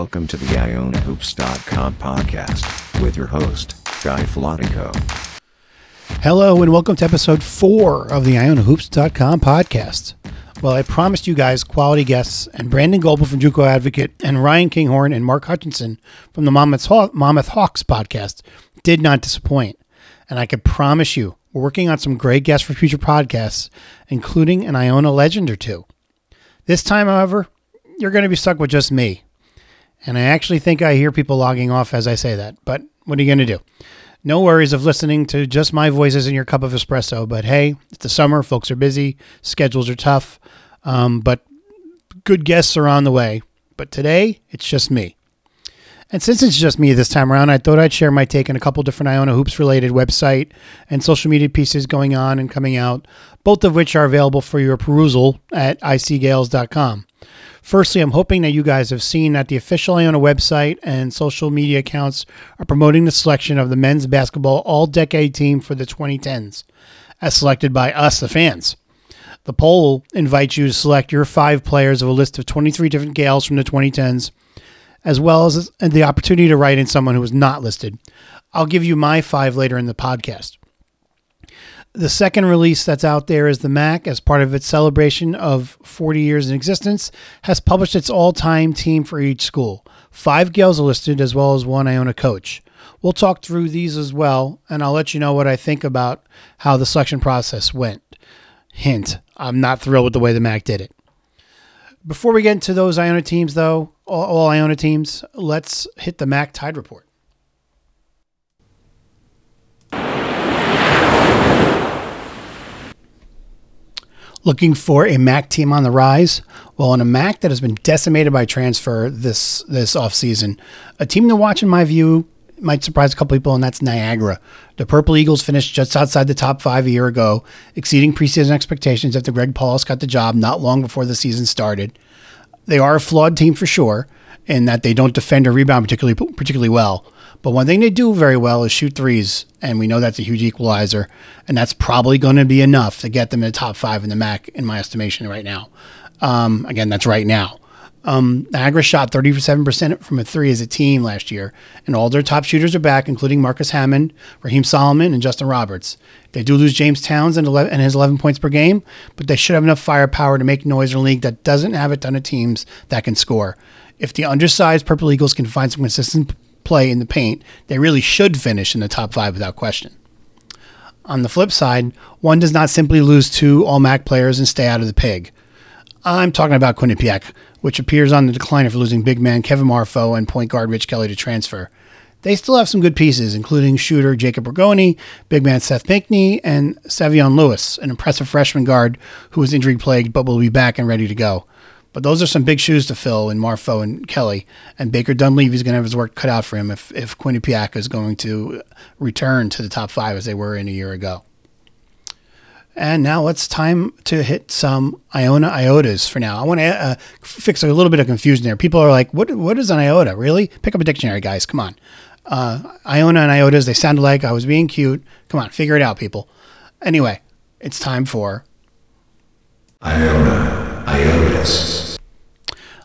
Welcome to the IonaHoops.com podcast with your host, Guy Filatico. Hello, and welcome to episode four of the IonaHoops.com podcast. Well, I promised you guys quality guests, and Brandon Goebel from Juco Advocate, and Ryan Kinghorn and Mark Hutchinson from the Monmouth, Haw- Hawks podcast did not disappoint. And I can promise you, we're working on some great guests for future podcasts, including an Iona legend or two. This time, however, you're going to be stuck with just me. And I actually think I hear people logging off as I say that, but what are you going to do? No worries of listening to just my voices in your cup of espresso, but hey, it's the summer, folks are busy, schedules are tough, um, but good guests are on the way. But today, it's just me. And since it's just me this time around, I thought I'd share my take on a couple different Iona Hoops related website and social media pieces going on and coming out, both of which are available for your perusal at icgaels.com. Firstly, I'm hoping that you guys have seen that the official Iona website and social media accounts are promoting the selection of the men's basketball all decade team for the 2010s, as selected by us, the fans. The poll invites you to select your five players of a list of 23 different Gaels from the 2010s, as well as the opportunity to write in someone who was not listed. I'll give you my five later in the podcast. The second release that's out there is the MAC, as part of its celebration of 40 years in existence, has published its all time team for each school. Five Gaels are listed, as well as one Iona coach. We'll talk through these as well, and I'll let you know what I think about how the selection process went. Hint, I'm not thrilled with the way the MAC did it. Before we get into those Iona teams, though, all, all Iona teams, let's hit the MAC Tide Report. looking for a MAC team on the rise. Well, in a MAC that has been decimated by transfer this this offseason, a team to watch in my view might surprise a couple people, and that's Niagara. The Purple Eagles finished just outside the top five a year ago, exceeding preseason expectations after Greg Paulus got the job not long before the season started. They are a flawed team for sure, in that they don't defend or rebound particularly particularly well. But one thing they do very well is shoot threes, and we know that's a huge equalizer, and that's probably going to be enough to get them in the top five in the MAC, in my estimation, right now. Um, again, that's right now. Um, Niagara shot 37% from a three as a team last year, and all their top shooters are back, including Marcus Hammond, Raheem Solomon, and Justin Roberts. They do lose James Towns and, 11, and his 11 points per game, but they should have enough firepower to make noise in a league that doesn't have a ton of teams that can score. If the undersized Purple Eagles can find some consistent play in the paint, they really should finish in the top five without question. On the flip side, one does not simply lose two All MAC players and stay out of the pig. I'm talking about Quinnipiac, which appears on the decline after losing big man Kevin Marfo and point guard Rich Kelly to transfer. They still have some good pieces, including shooter Jacob Rigoni, big man Seth Pinckney, and Savion Lewis, an impressive freshman guard who was injury plagued but will be back and ready to go. But those are some big shoes to fill in Marfo and Kelly. And Baker Dunleavy is going to have his work cut out for him if, if Quinnipiac is going to return to the top five as they were in a year ago. And now it's time to hit some Iona IOTAs for now. I want to uh, fix a little bit of confusion there. People are like, what, what is an IOTA? Really? Pick up a dictionary, guys. Come on. Uh, Iona and IOTAs, they sound alike. I was being cute. Come on, figure it out, people. Anyway, it's time for Iona IOTAs.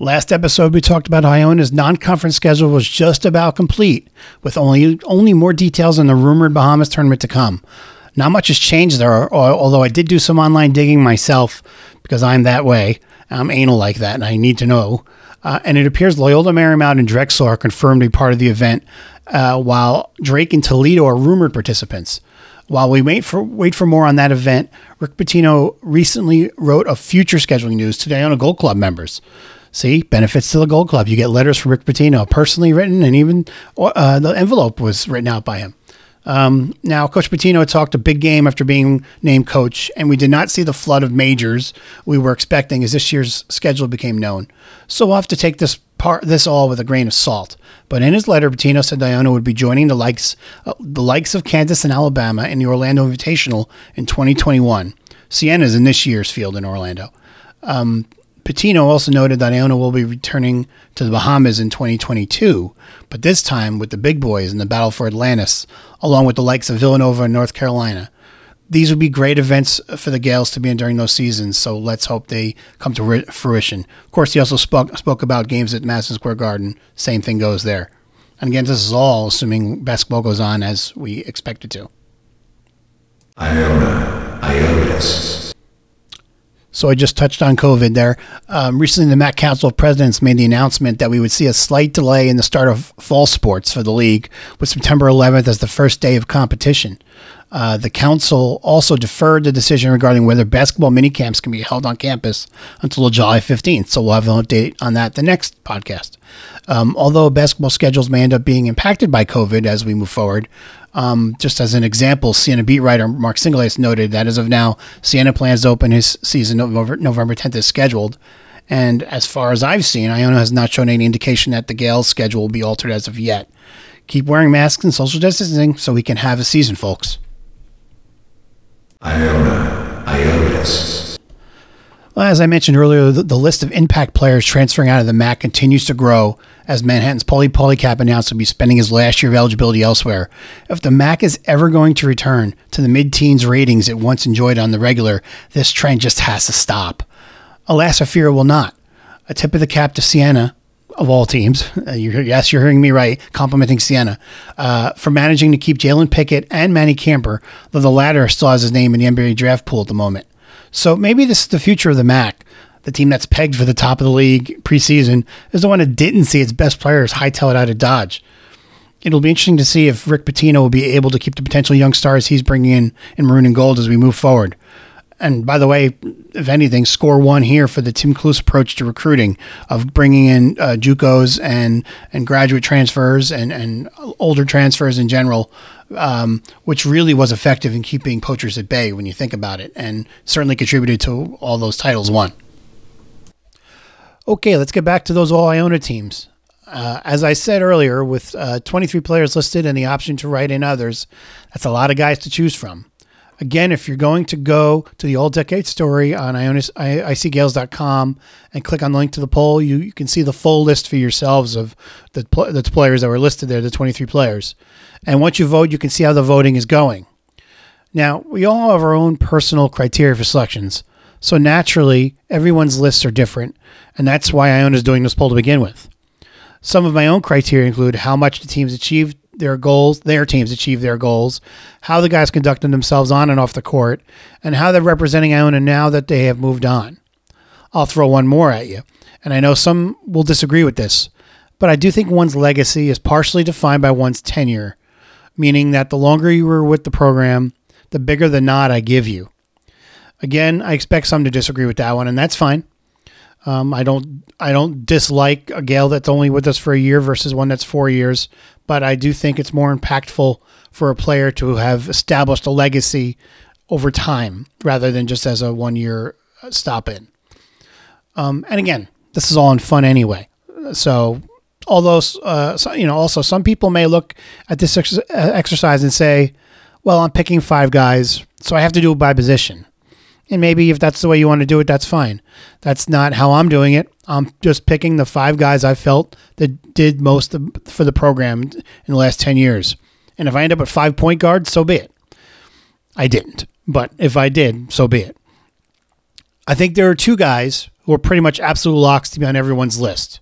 Last episode, we talked about Iona's non-conference schedule was just about complete, with only only more details on the rumored Bahamas tournament to come. Not much has changed there, although I did do some online digging myself because I'm that way. I'm anal like that, and I need to know. Uh, and it appears Loyola Marymount and Drexel are confirmed to be part of the event, uh, while Drake and Toledo are rumored participants. While we wait for wait for more on that event, Rick Pitino recently wrote a future scheduling news to the Iona Gold Club members. See, benefits to the Gold Club. You get letters from Rick Pitino, personally written, and even uh, the envelope was written out by him. Um, now, Coach Pitino talked a big game after being named coach, and we did not see the flood of majors we were expecting as this year's schedule became known. So we'll have to take this part, this all with a grain of salt. But in his letter, Pitino said Iona would be joining the likes, uh, the likes of Kansas and Alabama in the Orlando Invitational in 2021. Siena's in this year's field in Orlando. Um, Pitino also noted that Iona will be returning to the Bahamas in 2022, but this time with the big boys in the battle for Atlantis, along with the likes of Villanova and North Carolina. these would be great events for the Gaels to be in during those seasons. So let's hope they come to fruition. Of course, he also spoke spoke about games at Madison Square Garden. Same thing goes there. And again, this is all assuming basketball goes on as we expect it to. Iona, Ionis. So I just touched on COVID there. Um, recently, the MAC Council of Presidents made the announcement that we would see a slight delay in the start of fall sports for the league, with September 11th as the first day of competition. Uh, the council also deferred the decision regarding whether basketball mini camps can be held on campus until July 15th. So we'll have an update on that the next podcast. Um, although basketball schedules may end up being impacted by COVID as we move forward, um, just as an example, Siena beat writer Mark Singelais noted that as of now, Siena plans to open his season November, November 10th as scheduled. And as far as I've seen, Iona has not shown any indication that the Gaels schedule will be altered as of yet. Keep wearing masks and social distancing so we can have a season, folks. Iona, Ionis. Well, as I mentioned earlier, the, the, list of impact players transferring out of the MAC continues to grow as Manhattan's Paulie Paulicap announced will be spending his last year of eligibility elsewhere. If the MAC is ever going to return to the mid teens ratings it once enjoyed on the regular, this trend just has to stop. Alas, it will not. A tip of the cap to Siena, of all teams. Yes, you're hearing me right, complimenting Siena uh, for managing to keep Jalen Pickett and Manny Camper, though the latter still has his name in the NBA draft pool at the moment. So maybe this is the future of the MAC. The team that's pegged for the top of the league preseason is the one that didn't see its best players hightail it out of Dodge. It'll be interesting to see if Rick Pitino will be able to keep the potential young stars he's bringing in in maroon and gold as we move forward. And by the way, if anything, score one here for the Tim Cluess approach to recruiting of bringing in uh, JUCOs and and graduate transfers and and older transfers in general um, which really was effective in keeping poachers at bay when you think about it, and certainly contributed to all those titles won. Okay, let's get back to those all Iona teams. Uh, as I said earlier, with uh, 23 players listed and the option to write in others, that's a lot of guys to choose from. Again, if you're going to go to the All Decade Story on Ionis, icgaels.com and click on the link to the poll, you, you can see the full list for yourselves of the, the players that were listed there, the 23 players. And once you vote, you can see how the voting is going. Now, we all have our own personal criteria for selections. So naturally, everyone's lists are different, and that's why Iona is doing this poll to begin with. Some of my own criteria include how much the teams achieved their goals, their teams achieve their goals, how the guys conducted themselves on and off the court, and how they're representing Iona now that they have moved on. I'll throw one more at you, and I know some will disagree with this, but I do think one's legacy is partially defined by one's tenure, meaning that the longer you were with the program, the bigger the nod I give you. Again, I expect some to disagree with that one, and that's fine. Um, I don't I don't dislike a Gael that's only with us for a year versus one that's four years, but I do think it's more impactful for a player to have established a legacy over time rather than just as a one year stop in. Um, and again, this is all in fun anyway. So, although uh, so, you know, also some people may look at this ex- uh, exercise and say, "Well, I'm picking five guys, so I have to do it by position." And maybe if that's the way you want to do it, that's fine. That's not how I'm doing it. I'm just picking the five guys I felt that did most for the program in the last 10 years. And if I end up at five point guard, so be it. I didn't. But if I did, so be it. I think there are two guys who are pretty much absolute locks to be on everyone's list,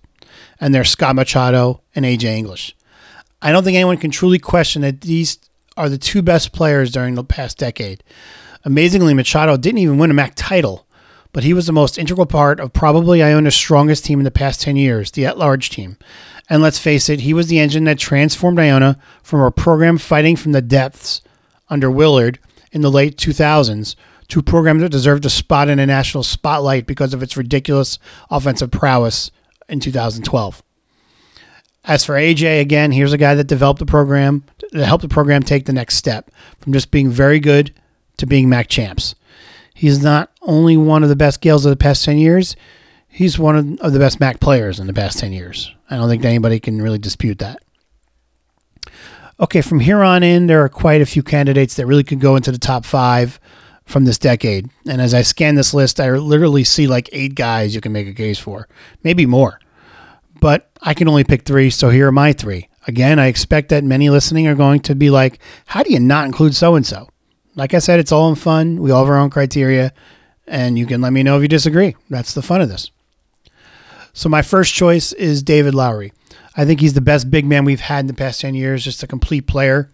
and they're Scott Machado and AJ English. I don't think anyone can truly question that these are the two best players during the past decade. Amazingly, Machado didn't even win a MAC title, but he was the most integral part of probably Iona's strongest team in the past 10 years, the at large team. And let's face it, he was the engine that transformed Iona from a program fighting from the depths under Willard in the late 2000s to a program that deserved a spot in a national spotlight because of its ridiculous offensive prowess in 2012. As for AJ, again, here's a guy that developed the program, that helped the program take the next step from just being very good to being MAC champs. He's not only one of the best Gaels of the past 10 years, he's one of the best MAC players in the past 10 years. I don't think anybody can really dispute that. Okay, from here on in, there are quite a few candidates that really could go into the top five from this decade. And as I scan this list, I literally see like eight guys you can make a case for, maybe more. But I can only pick three, so here are my three. Again, I expect that many listening are going to be like, how do you not include so and so? Like I said, it's all in fun. We all have our own criteria, and you can let me know if you disagree. That's the fun of this. So my first choice is David Laury. I think he's the best big man we've had in the past 10 years, just a complete player.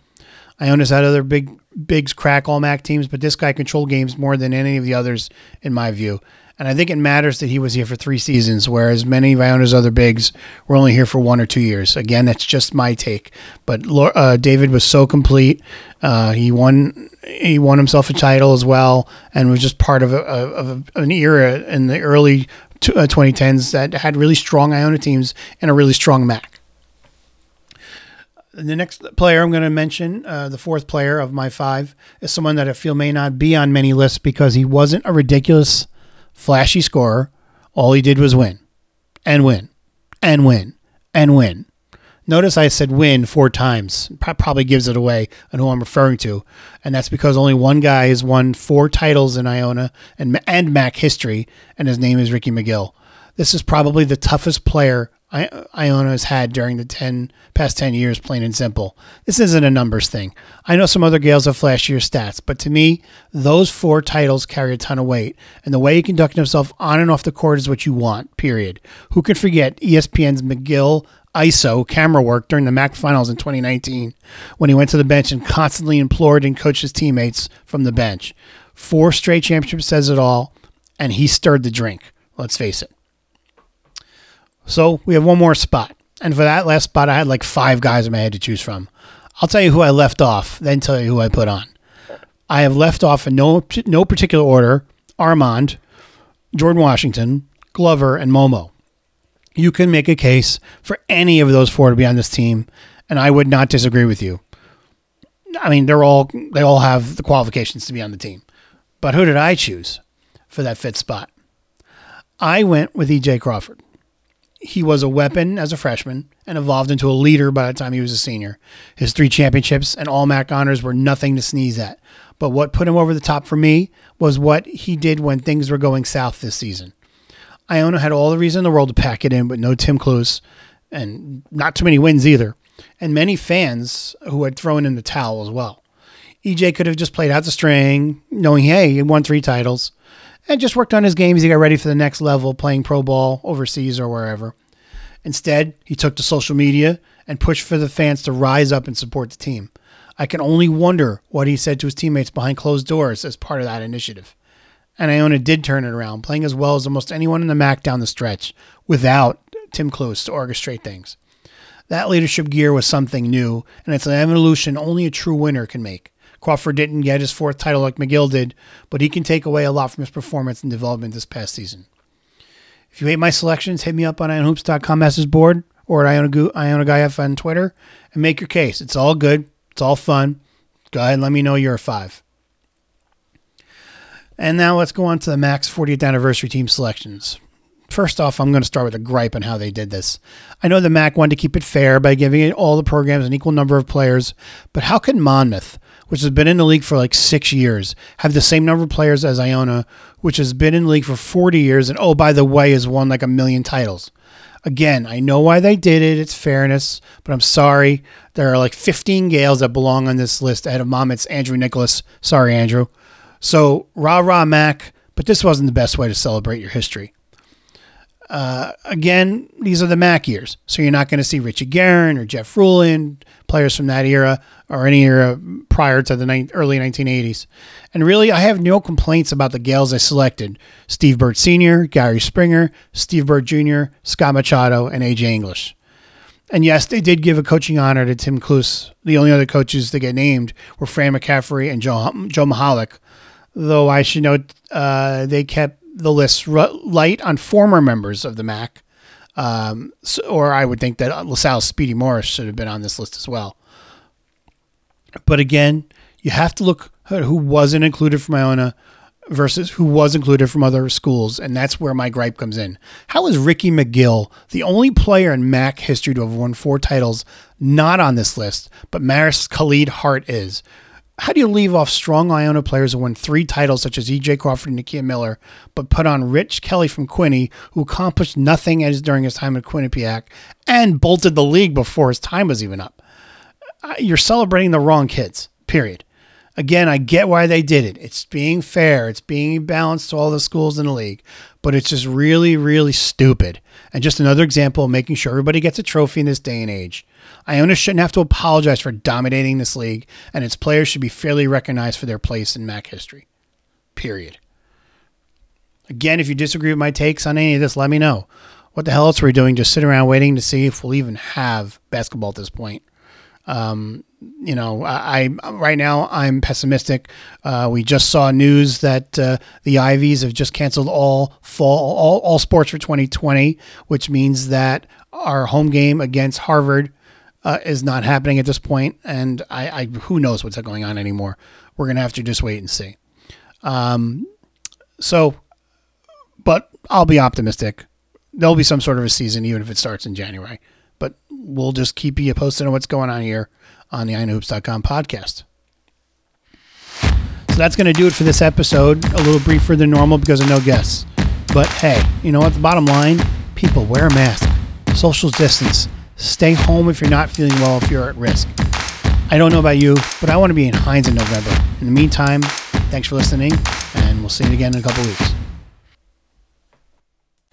Iona's had other big bigs crack all MAC teams, but this guy controlled games more than any of the others, in my view. And I think it matters that he was here for three seasons, whereas many of Iona's other bigs were only here for one or two years. Again, that's just my take. But uh, David was so complete. Uh, he won. He won himself a title as well, and was just part of, a, of a, an era in the early 2010s uh, that had really strong Iona teams and a really strong MAC. The next player I'm going to mention, uh, the fourth player of my five, is someone that I feel may not be on many lists because he wasn't a ridiculous, flashy scorer. All he did was win and win and win and win. Notice I said win four times. Probably gives it away on who I'm referring to. And that's because only one guy has won four titles in Iona and, and MAC history, and his name is Rickey McGill. This is probably the toughest player Iona has had during the 10 past 10 years, plain and simple. This isn't a numbers thing. I know some other Gaels have flashier stats, but to me, those four titles carry a ton of weight. And the way he conducted himself on and off the court is what you want, period. Who could forget ESPN's McGill ISO camera work during the MAC finals in 2019 when he went to the bench and constantly implored and coached his teammates from the bench? Four straight championships says it all, and he stirred the drink. Let's face it. So we have one more spot. And for that last spot, I had like five guys in my head to choose from. I'll tell you who I left off, then tell you who I put on. I have left off in no no particular order Armand, Jordan Washington, Glover, and Momo. You can make a case for any of those four to be on this team, and I would not disagree with you. I mean, they're all they all have the qualifications to be on the team. But who did I choose for that fifth spot? I went with EJ Crawford he was a weapon as a freshman and evolved into a leader by the time he was a senior. His three championships and all MAC honors were nothing to sneeze at. But what put him over the top for me was what he did when things were going south this season. Iona had all the reason in the world to pack it in, but no Tim Cluess and not too many wins either, and many fans who had thrown in the towel as well. EJ could have just played out the string, knowing, hey, he won three titles and just worked on his game as he got ready for the next level, playing pro ball overseas or wherever. Instead, he took to social media and pushed for the fans to rise up and support the team. I can only wonder what he said to his teammates behind closed doors as part of that initiative. And Iona did turn it around, playing as well as almost anyone in the MAC down the stretch without Tim Cluess to orchestrate things. That leadership gear was something new, and it's an evolution only a true winner can make. Crawford didn't get his fourth title like McGill did, but he can take away a lot from his performance and development this past season. If you hate my selections, hit me up on IonaHoops.com message board or at Iona, Iona Guy on Twitter and make your case. It's all good. It's all fun. Go ahead and let me know you're a five. And now let's go on to the MAC's 40th anniversary team selections. First off, I'm going to start with a gripe on how they did this. I know the MAC wanted to keep it fair by giving all the programs an equal number of players, but how could Monmouth, which has been in the league for like six years, have the same number of players as Iona, which has been in the league for 40 years, and oh, by the way, has won like a million titles. Again, I know why they did it. It's fairness, but I'm sorry. There are like 15 Gaels that belong on this list ahead of Monmouth's Andrew Nicholas. Sorry, Andrew. So, rah rah Mac, but this wasn't the best way to celebrate your history. Uh, again, these are the Mac years, so you're not going to see Richie Guerin or Jeff Ruland, players from that era or any era prior to the ni- early 1980s. And really, I have no complaints about the Gaels I selected: Steve Burt Sr., Gary Springer, Steve Burt Jr., Scott Machado, and AJ English. And yes, they did give a coaching honor to Tim Cluess. The only other coaches that get named were Fran McCaffery and Joe, Joe Mihalich, though I should note uh, they kept the list light on former members of the MAC, um, so, or I would think that LaSalle's Speedy Morris should have been on this list as well. But again, you have to look at who wasn't included from Iona versus who was included from other schools, and that's where my gripe comes in. How is Rickey McGill the only player in MAC history to have won four titles not on this list, but Marist Khallid Hart is? How do you leave off strong Iona players who won three titles, such as E.J. Crawford and Nikia Miller, but put on Rich Kelly from Quinny, who accomplished nothing as during his time at Quinnipiac and bolted the league before his time was even up? You're celebrating the wrong kids, period. Again, I get why they did it. It's being fair, it's being balanced to all the schools in the league, but it's just really, really stupid. And just another example of making sure everybody gets a trophy in this day and age. Iona shouldn't have to apologize for dominating this league, and its players should be fairly recognized for their place in MAC history. Period. Again, if you disagree with my takes on any of this, let me know. What the hell else are we doing? Just sitting around waiting to see if we'll even have basketball at this point. Um, you know, I, I, right now I'm pessimistic. Uh, we just saw news that uh, the Ivies have just canceled all fall all, all sports for 2020, which means that our home game against Harvard uh, is not happening at this point, and I, I who knows what's going on anymore. We're gonna have to just wait and see. Um, so, but I'll be optimistic. There'll be some sort of a season, even if it starts in January. But we'll just keep you posted on what's going on here on the IonaHoops.com podcast. So that's going to do it for this episode. A little briefer than normal because of no guests. But hey, you know what? The bottom line people wear a mask, social distance, stay home if you're not feeling well, if you're at risk. I don't know about you, but I want to be in Hynes in November. In the meantime, thanks for listening, and we'll see you again in a couple weeks.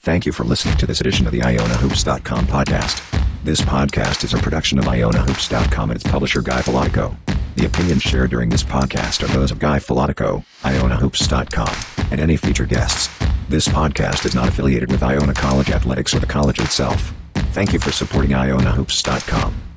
Thank you for listening to this edition of the IonaHoops.com podcast. This podcast is a production of IonaHoops.com and its publisher Guy Filatico. The opinions shared during this podcast are those of Guy Filatico, IonaHoops.com, and any featured guests. This podcast is not affiliated with Iona College Athletics or the college itself. Thank you for supporting IonaHoops.com.